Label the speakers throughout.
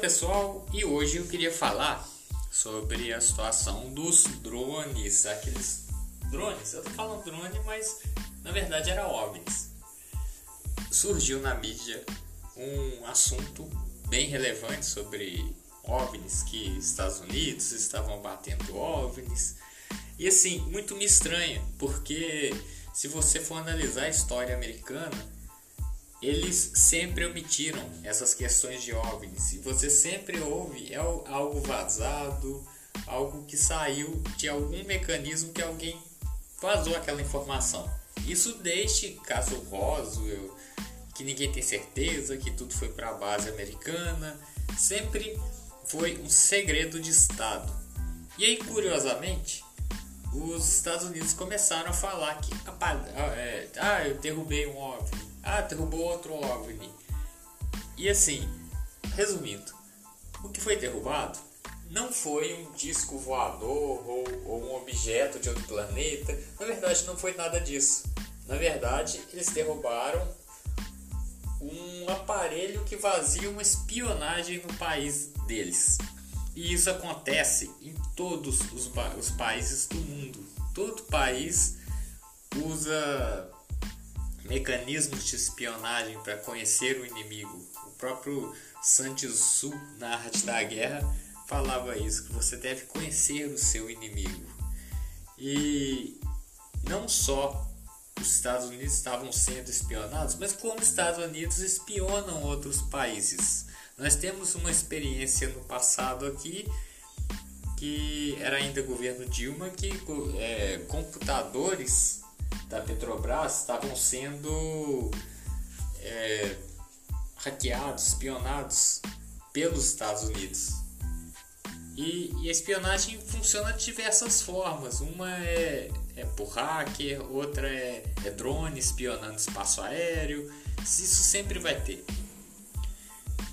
Speaker 1: Pessoal, e hoje eu queria falar sobre a situação dos drones, aqueles drones, eu tô falando drone, mas na verdade era OVNIs. Surgiu na mídia um assunto bem relevante sobre OVNIs, que Estados Unidos estavam batendo OVNIs. E assim, muito me estranha, porque se você for analisar a história americana, eles sempre omitiram essas questões de OVNIs e você sempre ouve é algo vazado, algo que saiu de algum mecanismo que alguém vazou aquela informação. Isso desde caso Roswell, que ninguém tem certeza que tudo foi para a base americana, sempre foi um segredo de Estado. E aí, curiosamente, os Estados Unidos começaram a falar que ah, eu derrubei um OVNI, ah, derrubou outro OVNI. E assim, resumindo, o que foi derrubado não foi um disco voador ou, ou, um objeto de outro planeta. Na verdade, não foi nada disso. Na verdade, eles derrubaram um aparelho que fazia uma espionagem no país deles. E isso acontece em todos os, os países do mundo. Todo país usa mecanismos de espionagem para conhecer o inimigo. O próprio Santos na arte da guerra, falava isso, que você deve conhecer o seu inimigo. E não só os Estados Unidos estavam sendo espionados, mas como os Estados Unidos espionam outros países. Nós temos uma experiência no passado aqui que era ainda governo Dilma que é, computadores da Petrobras estavam sendo é, hackeados, espionados pelos Estados Unidos. E, e, a espionagem funciona de diversas formas. Uma é, é por hacker, outra é, é drone espionando espaço aéreo. Isso sempre vai ter.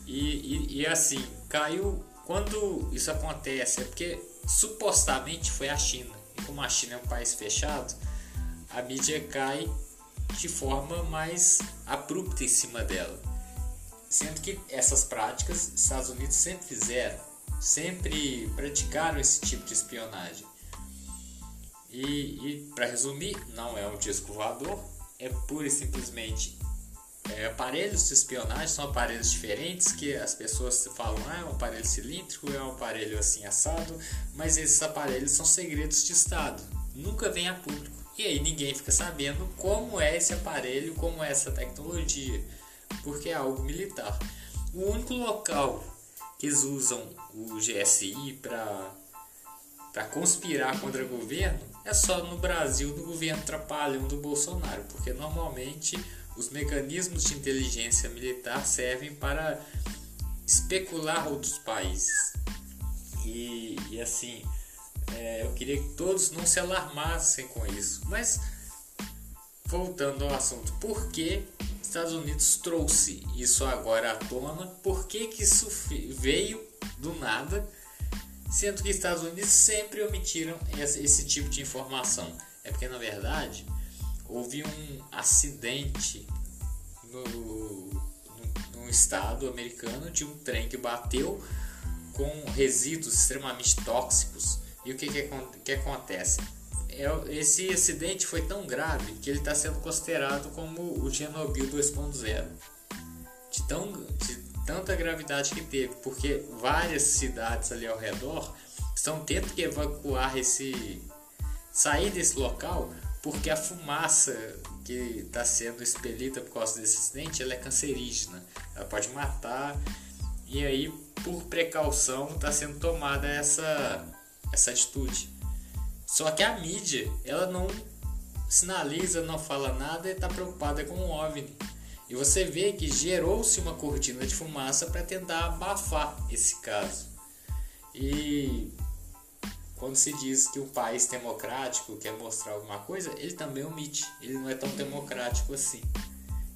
Speaker 1: E, e, e assim, caiu. Quando isso acontece, é porque supostamente foi a China. E como a China é um país fechado, a mídia cai de forma mais abrupta em cima dela. Sendo que essas práticas os Estados Unidos sempre fizeram, sempre praticaram esse tipo de espionagem. E, e para resumir, não é um disco voador, é pura e simplesmente é, aparelhos de espionagem, são aparelhos diferentes que as pessoas falam, ah, é um aparelho cilíndrico, é um aparelho assim assado, mas esses aparelhos são segredos de Estado, nunca vem a público. E aí ninguém fica sabendo como é esse aparelho, como é essa tecnologia, porque é algo militar. O único local que eles usam o GSI para conspirar contra o governo é só no Brasil do governo trapalhão do Bolsonaro, porque normalmente os mecanismos de inteligência militar servem para especular outros países. E, e assim, é, eu queria que todos não se alarmassem com isso. Mas, voltando ao assunto, por que Estados Unidos trouxe isso agora à tona? Por que, que isso veio do nada? Sendo que Estados Unidos sempre omitiram esse, tipo de informação. É porque, na verdade, houve um acidente no, no, no estado americano de um trem que bateu com resíduos extremamente tóxicos e o que, que, que acontece? É, esse acidente foi tão grave que ele está sendo considerado como o Chernobyl 2.0. De, tão, de tanta gravidade que teve, porque várias cidades ali ao redor estão tendo que evacuar esse. sair desse local porque a fumaça que está sendo expelida por causa desse acidente ela é cancerígena, ela pode matar e aí por precaução está sendo tomada essa essa atitude. Só que a mídia, ela não sinaliza, não fala nada e está preocupada com o OVNI. E você vê que gerou-se uma cortina de fumaça para tentar abafar esse caso. E quando se diz que o país democrático quer mostrar alguma coisa, ele também omite. Ele não é tão democrático assim.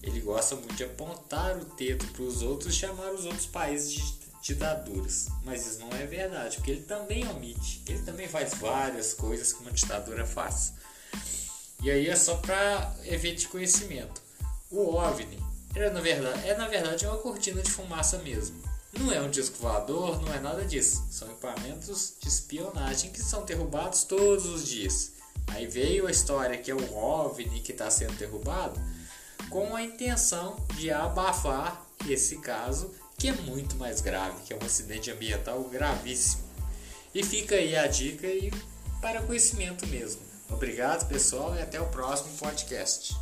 Speaker 1: Ele gosta muito de apontar o dedo para os outros e chamar os outros países de ditaduras. Mas isso não é verdade, porque ele também omite. Ele também faz várias coisas que uma ditadura faz. E aí é só para evento de conhecimento. O OVNI é na verdade, é na verdade uma cortina de fumaça mesmo. Não é um disco voador, não é nada disso. São equipamentos de espionagem que são derrubados todos os dias. Aí veio a história que é o OVNI que está sendo derrubado com a intenção de abafar esse caso que é muito mais grave, que é um acidente ambiental gravíssimo. E fica aí a dica e para conhecimento mesmo. Obrigado, pessoal, e até o próximo podcast.